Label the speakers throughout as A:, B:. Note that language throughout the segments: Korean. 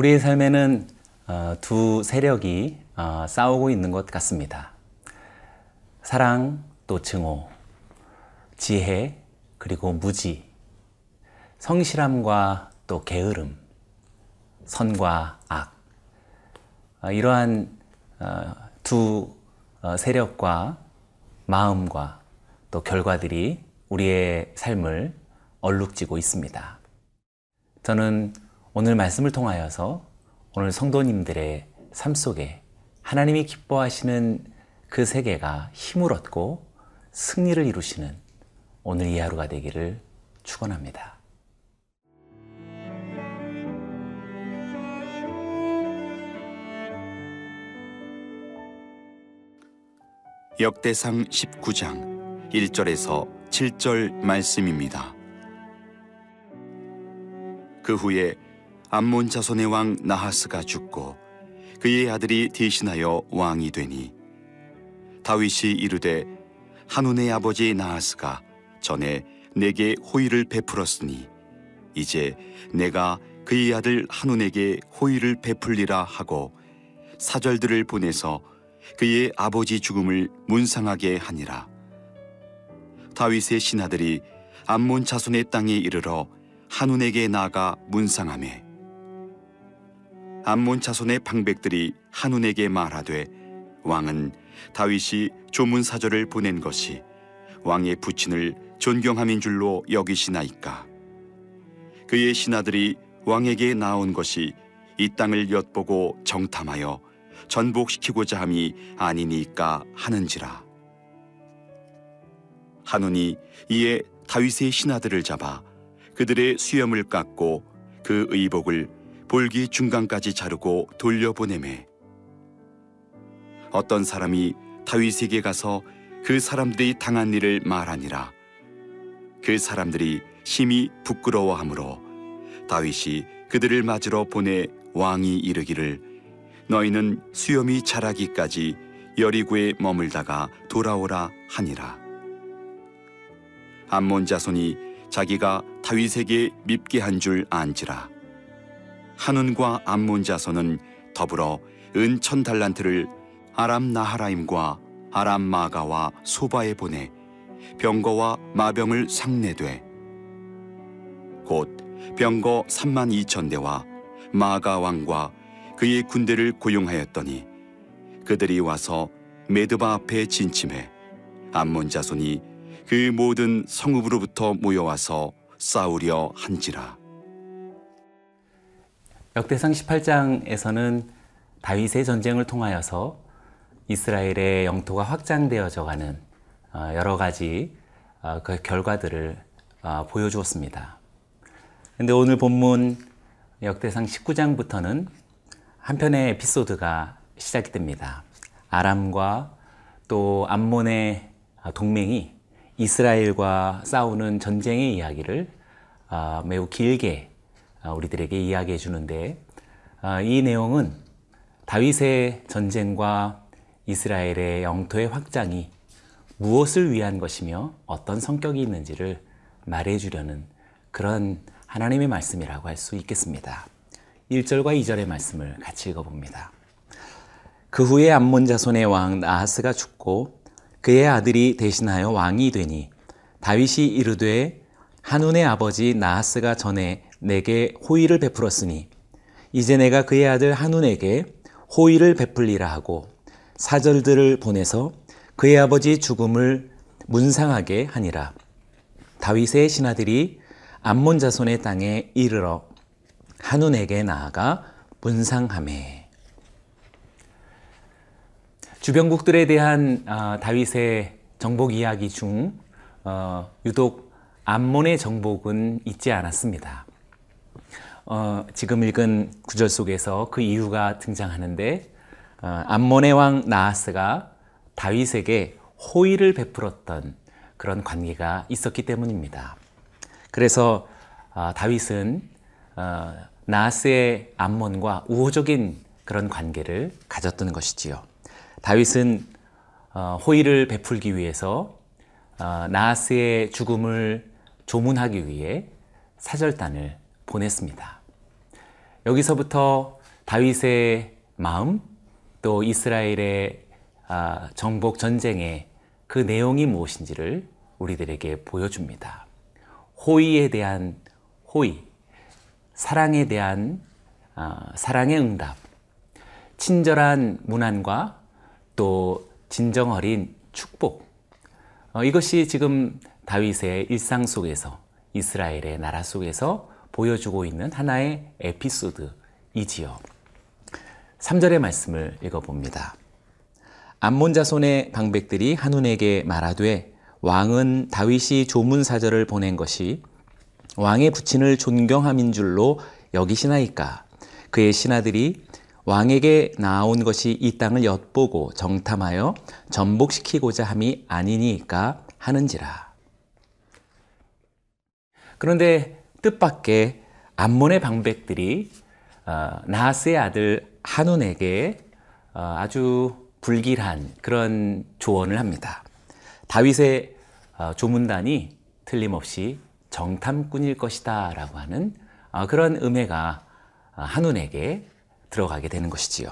A: 우리의 삶에는 어, 두 세력이 어, 싸우고 있는 것 같습니다. 사랑 또 증오, 지혜 그리고 무지, 성실함과 또 게으름, 선과 악. 어, 이러한 두 세력과 마음과 또 결과들이 우리의 삶을 얼룩지고 있습니다. 저는 오늘 말씀을 통하여서 오늘 성도님들의 삶 속에 하나님이 기뻐하시는 그 세계가 힘을 얻고 승리를 이루시는 오늘 이 하루가 되기를 축원합니다.
B: 역대상 19장 1절에서 7절 말씀입니다. 그 후에 암몬 자손의 왕 나하스가 죽고 그의 아들이 대신하여 왕이 되니 다윗이 이르되 한운의 아버지 나하스가 전에 내게 호의를 베풀었으니 이제 내가 그의 아들 한운에게 호의를 베풀리라 하고 사절들을 보내서 그의 아버지 죽음을 문상하게 하니라. 다윗의 신하들이 암몬 자손의 땅에 이르러 한운에게 나가 문상함에 암몬 자손의 방백들이 한운에게 말하되 왕은 다윗이 조문 사절을 보낸 것이 왕의 부친을 존경함인 줄로 여기시나이까? 그의 신하들이 왕에게 나온 것이 이 땅을 엿보고 정탐하여 전복시키고자 함이 아니니까 하는지라. 한운이 이에 다윗의 신하들을 잡아 그들의 수염을 깎고 그 의복을 볼기 중간까지 자르고 돌려보내매. 어떤 사람이 다윗에게 가서 그 사람들이 당한 일을 말하니라. 그 사람들이 심히 부끄러워하므로 다윗이 그들을 맞으러 보내 왕이 이르기를 너희는 수염이 자라기까지 여리구에 머물다가 돌아오라 하니라. 암몬 자손이 자기가 다윗에게 밉게 한 줄 안지라 한운과 암몬 자손은 더불어 은천 달란트를 아람 나하라임과 아람 마가와 소바에 보내 병거와 마병을 상내되 곧 병거 3만 2천 대와 마가 왕과 그의 군대를 고용하였더니 그들이 와서 메드바 앞에 진침해 암몬 자손이 그 모든 성읍으로부터 모여와서 싸우려 한지라.
A: 역대상 18장에서는 다윗의 전쟁을 통하여서 이스라엘의 영토가 확장되어져 가는 어, 여러 가지 어, 그 결과들을 어, 보여주었습니다. 근데 오늘 본문 역대상 19장부터는 한편의 에피소드가 시작이 됩니다. 아람과 또 암몬의 동맹이 이스라엘과 싸우는 전쟁의 이야기를 아, 매우 길게 아, 우리들에게 이야기해 주는데 아, 이 내용은 다윗의 전쟁과 이스라엘의 영토의 확장이 무엇을 위한 것이며 어떤 성격이 있는지를 말해 주려는 그런 하나님의 말씀이라고 할 수 있겠습니다. 1절과 2절의 말씀을 같이 읽어봅니다. 그 후에 암몬 자손의 왕 나하스가 죽고 그의 아들이 대신하여 왕이 되니 다윗이 이르되 한운의 아버지 나하스가 전에 내게 호의를 베풀었으니 이제 내가 그의 아들 한운에게 호의를 베풀리라 하고 사절들을 보내서 그의 아버지 죽음을 문상하게 하니라. 다윗의 신하들이 암몬 자손의 땅에 이르러 한운에게 나아가 문상함에 주변국들에 대한 어, 다윗의 정복 이야기 중 어, 유독 암몬의 정복은 있지 않았습니다. 어, 지금 읽은 구절 속에서 그 이유가 등장하는데 어, 암몬의 왕 나하스가 다윗에게 호의를 베풀었던 그런 관계가 있었기 때문입니다. 그래서 어, 다윗은 어, 나하스의 암몬과 우호적인 그런 관계를 가졌던 것이지요. 다윗은 어, 호의를 베풀기 위해서 어, 나하스의 죽음을 조문하기 위해 사절단을 보냈습니다. 여기서부터 다윗의 마음 또 이스라엘의 아, 정복 전쟁의 그 내용이 무엇인지를 우리들에게 보여줍니다. 호의에 대한 호의, 사랑에 대한 아, 사랑의 응답, 친절한 문안과 또 진정 어린 축복. 어, 이것이 지금 다윗의 일상 속에서 이스라엘의 나라 속에서 보여주고 있는 하나의 에피소드이지요. 3절의 말씀을 읽어봅니다. 암몬 자손의 방백들이 한운에게 말하되 왕은 다윗이 조문 사절을 보낸 것이 왕의 부친을 존경함인 줄로 여기시나이까 그의 신하들이 왕에게 나온 것이 이 땅을 엿보고 정탐하여 전복시키고자 함이 아니니까 하는지라. 그런데 뜻밖의 암몬의 방백들이 어, 나하스의 아들 한운에게 어, 아주 불길한 그런 조언을 합니다. 다윗의 어, 조문단이 틀림없이 정탐꾼일 것이다 라고 하는 그런 음해가 한운에게 들어가게 되는 것이지요.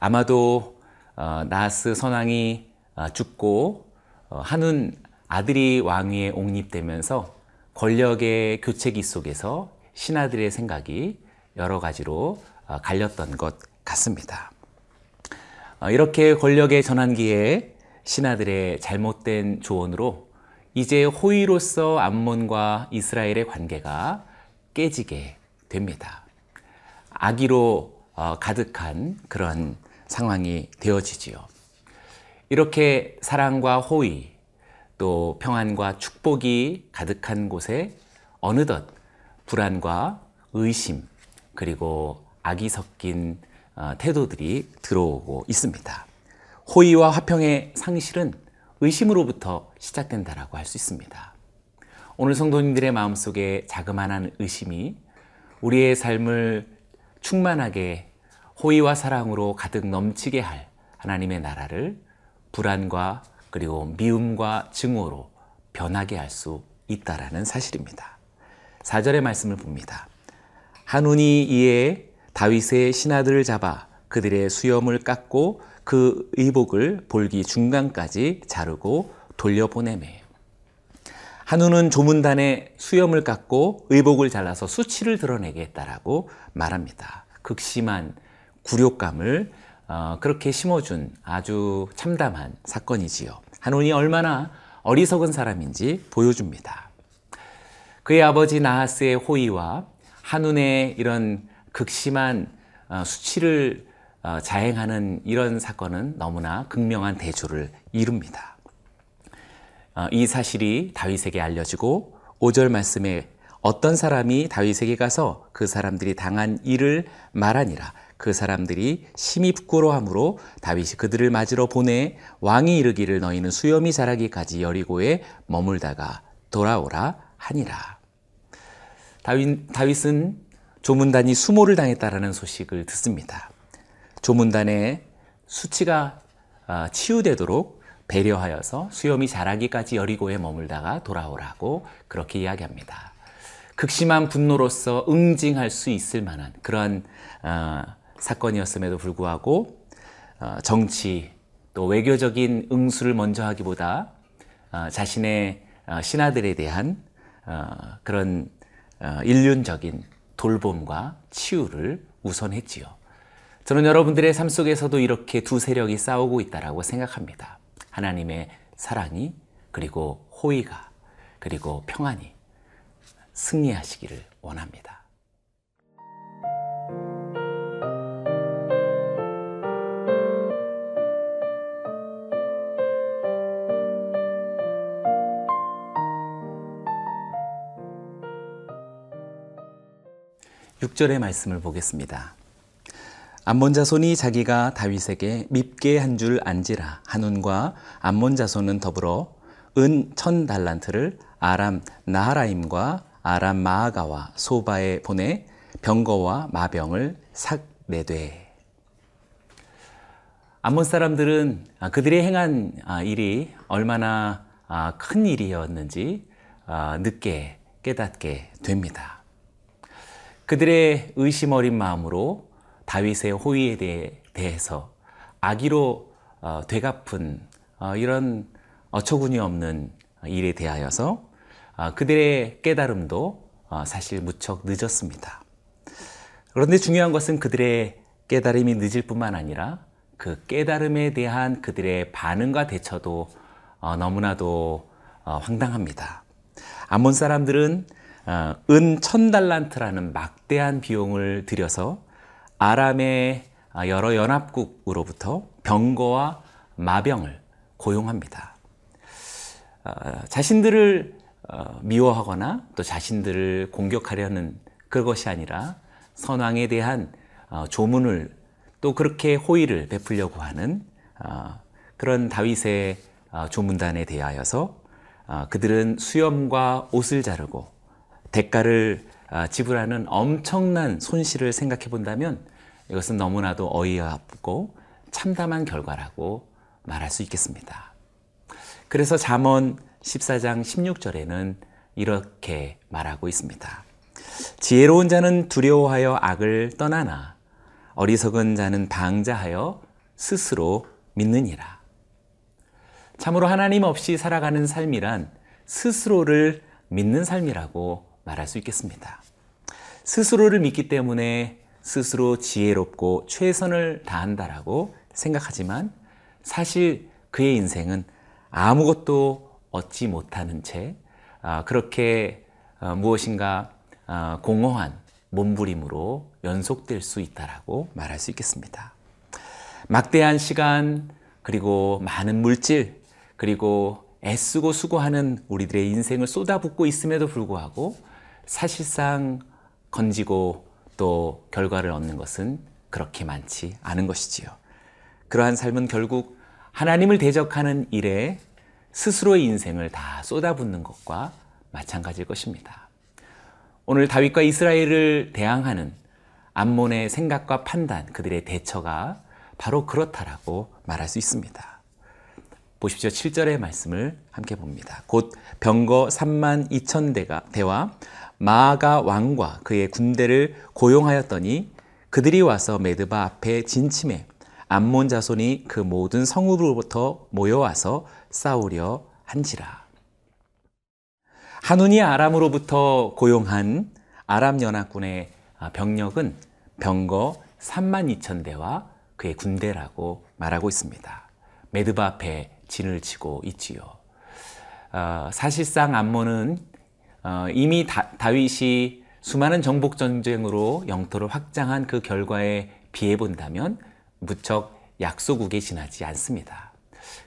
A: 아마도 나하스 선왕이 죽고 한운 아들이 왕위에 옹립되면서 권력의 교체기 속에서 신하들의 생각이 여러 가지로 어, 갈렸던 것 같습니다. 어, 이렇게 권력의 전환기에 신하들의 잘못된 조언으로 이제 호의로서 암몬과 이스라엘의 관계가 깨지게 됩니다. 악의로 어, 가득한 그런 상황이 되어지지요. 이렇게 사랑과 호의, 또 평안과 축복이 가득한 곳에 어느덧 불안과 의심 그리고 악이 섞인 어, 태도들이 들어오고 있습니다. 호의와 화평의 상실은 의심으로부터 시작된다라고 할 수 있습니다. 오늘 성도님들의 마음속에 자그마한 의심이 우리의 삶을 충만하게 호의와 사랑으로 가득 넘치게 할 하나님의 나라를 불안과 그리고 미움과 증오로 변하게 할 수 있다라는 사실입니다. 4절의 말씀을 봅니다. 한운이 이에 다윗의 신하들을 잡아 그들의 수염을 깎고 그 의복을 볼기 중간까지 자르고 돌려보내매. 한우는 조문단의 수염을 깎고 의복을 잘라서 수치를 드러내게 했다라고 말합니다. 극심한 굴욕감을 어, 그렇게 심어준 아주 참담한 사건이지요. 한온이 얼마나 어리석은 사람인지 보여줍니다. 그의 아버지 나하스의 호의와 한운의 이런 극심한 어, 수치를 어, 자행하는 이런 사건은 너무나 극명한 대조를 이룹니다. 이 사실이 다윗에게 알려지고 5절 말씀에 어떤 사람이 다윗에게 가서 그 사람들이 당한 일을 말하니라. 그 사람들이 심히 부끄러함으로 다윗이 그들을 맞으러 보내 왕이 이르기를 너희는 수염이 자라기까지 여리고에 머물다가 돌아오라 하니라. 다윗, 다윗은 조문단이 수모를 당했다라는 소식을 듣습니다. 조문단의 수치가 아, 치유되도록 배려하여서 수염이 자라기까지 여리고에 머물다가 돌아오라고 그렇게 이야기합니다. 극심한 분노로서 응징할 수 있을 만한 그런 어, 사건이었음에도 불구하고 어, 정치 또 외교적인 응수를 먼저 하기보다 어, 자신의 어, 신하들에 대한 그런 인륜적인 돌봄과 치유를 우선했지요. 저는 여러분들의 삶 속에서도 이렇게 두 세력이 싸우고 있다라고 생각합니다. 하나님의 사랑이 그리고 호의가 그리고 평안이 승리하시기를 원합니다. 6절의 말씀을 보겠습니다. 암몬 자손이 자기가 다윗에게 밉게 한 줄 안지라 한운과 암몬 자손은 더불어 은 천 달란트를 아람 나하라임과 아람 마아가와 소바에 보내 병거와 마병을 삭 내되 암몬 사람들은 그들이 행한 일이 얼마나 큰 일이었는지 늦게 깨닫게 됩니다. 그들의 의심 어린 마음으로 다윗의 호의에 대해, 대해서 악의로 어, 되갚은 어, 이런 어처구니 없는 일에 대하여서 어, 그들의 깨달음도 어, 사실 무척 늦었습니다. 그런데 중요한 것은 그들의 깨달음이 늦을 뿐만 아니라 그 깨달음에 대한 그들의 반응과 대처도 어, 너무나도 어, 황당합니다. 암몬 사람들은 어, 은 천달란트라는 막대한 비용을 들여서 아람의 어, 여러 연합국으로부터 병거와 마병을 고용합니다. 어, 자신들을 어, 미워하거나 또 자신들을 공격하려는 그것이 아니라 선왕에 대한 어, 조문을 또 그렇게 호의를 베풀려고 하는 어, 그런 다윗의 어, 조문단에 대하여서 어, 그들은 수염과 옷을 자르고 대가를 어, 지불하는 엄청난 손실을 생각해 본다면 이것은 너무나도 어이없고 참담한 결과라고 말할 수 있겠습니다. 그래서 잠언 14장 16절에는 이렇게 말하고 있습니다. 지혜로운 자는 두려워하여 악을 떠나나 어리석은 자는 방자하여 스스로 믿느니라. 참으로 하나님 없이 살아가는 삶이란 스스로를 믿는 삶이라고 말할 수 있겠습니다. 스스로를 믿기 때문에 스스로 지혜롭고 최선을 다한다라고 생각하지만 사실 그의 인생은 아무것도 얻지 못하는 채 아, 그렇게 어, 무엇인가 어, 공허한 몸부림으로 연속될 수 있다라고 말할 수 있겠습니다. 막대한 시간 그리고 많은 물질 그리고 애쓰고 수고하는 우리들의 인생을 쏟아붓고 있음에도 불구하고 사실상 건지고 또 결과를 얻는 것은 그렇게 많지 않은 것이지요. 그러한 삶은 결국 하나님을 대적하는 일에 스스로의 인생을 다 쏟아붓는 것과 마찬가지일 것입니다. 오늘 다윗과 이스라엘을 대항하는 암몬의 생각과 판단, 그들의 대처가 바로 그렇다라고 말할 수 있습니다. 보십시오. 7절의 말씀을 함께 봅니다. 곧 병거 3만 2천 대가 대와 마가 왕과 그의 군대를 고용하였더니 그들이 와서 메드바 앞에 진침해 암몬 자손이 그 모든 성읍으로부터 모여와서 싸우려 한지라. 하눈이 아람으로부터 고용한 아람 연합군의 병력은 병거 3만 2천 대와 그의 군대라고 말하고 있습니다. 메드바 앞에 진을 치고 있지요. 어, 사실상 암몬은 어, 이미 다, 다윗이 수많은 정복 전쟁으로 영토를 확장한 그 결과에 비해 본다면 무척 약소국에 지나지 않습니다.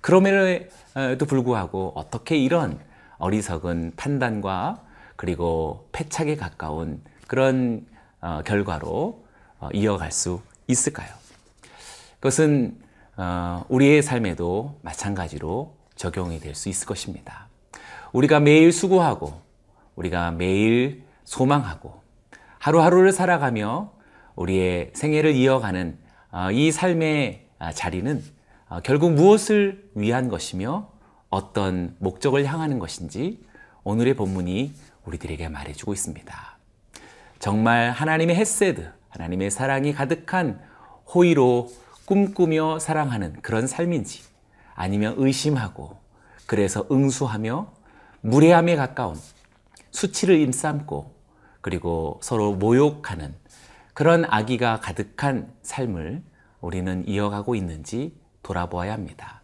A: 그럼에도 불구하고 어떻게 이런 어리석은 판단과 그리고 패착에 가까운 그런 어, 결과로 어, 이어갈 수 있을까요? 그것은 어, 우리의 삶에도 마찬가지로 적용이 될 수 있을 것입니다. 우리가 매일 수고하고 우리가 매일 소망하고 하루하루를 살아가며 우리의 생애를 이어가는 어, 이 삶의 아, 자리는 어, 결국 무엇을 위한 것이며 어떤 목적을 향하는 것인지 오늘의 본문이 우리들에게 말해주고 있습니다. 정말 하나님의 햇세드, 하나님의 사랑이 가득한 호의로 꿈꾸며 사랑하는 그런 삶인지 아니면 의심하고 그래서 응수하며 무례함에 가까운 수치를 임삼고 그리고 서로 모욕하는 그런 악의가 가득한 삶을 우리는 이어가고 있는지 돌아보아야 합니다.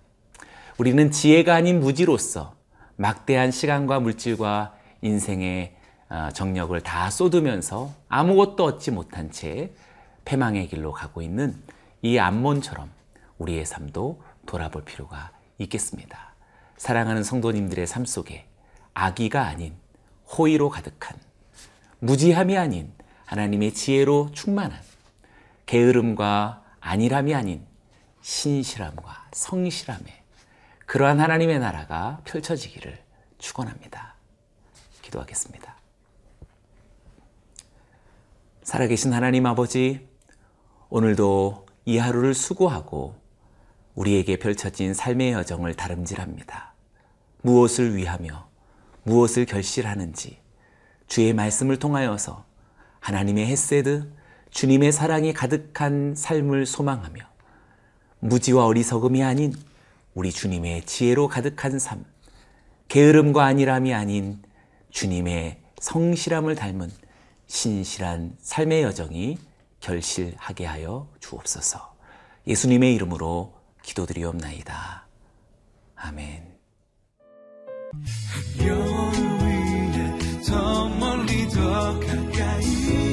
A: 우리는 지혜가 아닌 무지로서 막대한 시간과 물질과 인생의 어, 정력을 다 쏟으면서 아무것도 얻지 못한 채 패망의 길로 가고 있는 이 암몬처럼 우리의 삶도 돌아볼 필요가 있겠습니다. 사랑하는 성도님들의 삶 속에 악의가 아닌 호의로 가득한 무지함이 아닌 하나님의 지혜로 충만한 게으름과 안일함이 아닌 신실함과 성실함의 그러한 하나님의 나라가 펼쳐지기를 축원합니다. 기도하겠습니다. 살아계신 하나님 아버지, 오늘도 이 하루를 수고하고 우리에게 펼쳐진 삶의 여정을 다름질합니다. 무엇을 위하며 무엇을 결실하는지 주의 말씀을 통하여서 하나님의 햇세드, 주님의 사랑이 가득한 삶을 소망하며 무지와 어리석음이 아닌 우리 주님의 지혜로 가득한 삶, 게으름과 안일함이 아닌 주님의 성실함을 닮은 신실한 삶의 여정이 결실하게 하여 주옵소서. 예수님의 이름으로 기도드리옵나이다. 아멘.
C: 별 위에 더 멀리 더 가까이.